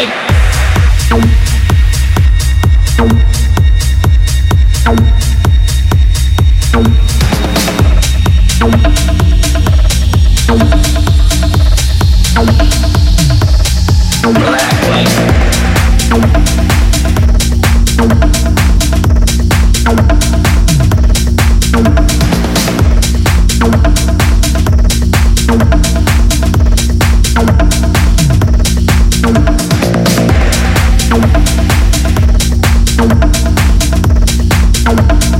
Black Bye.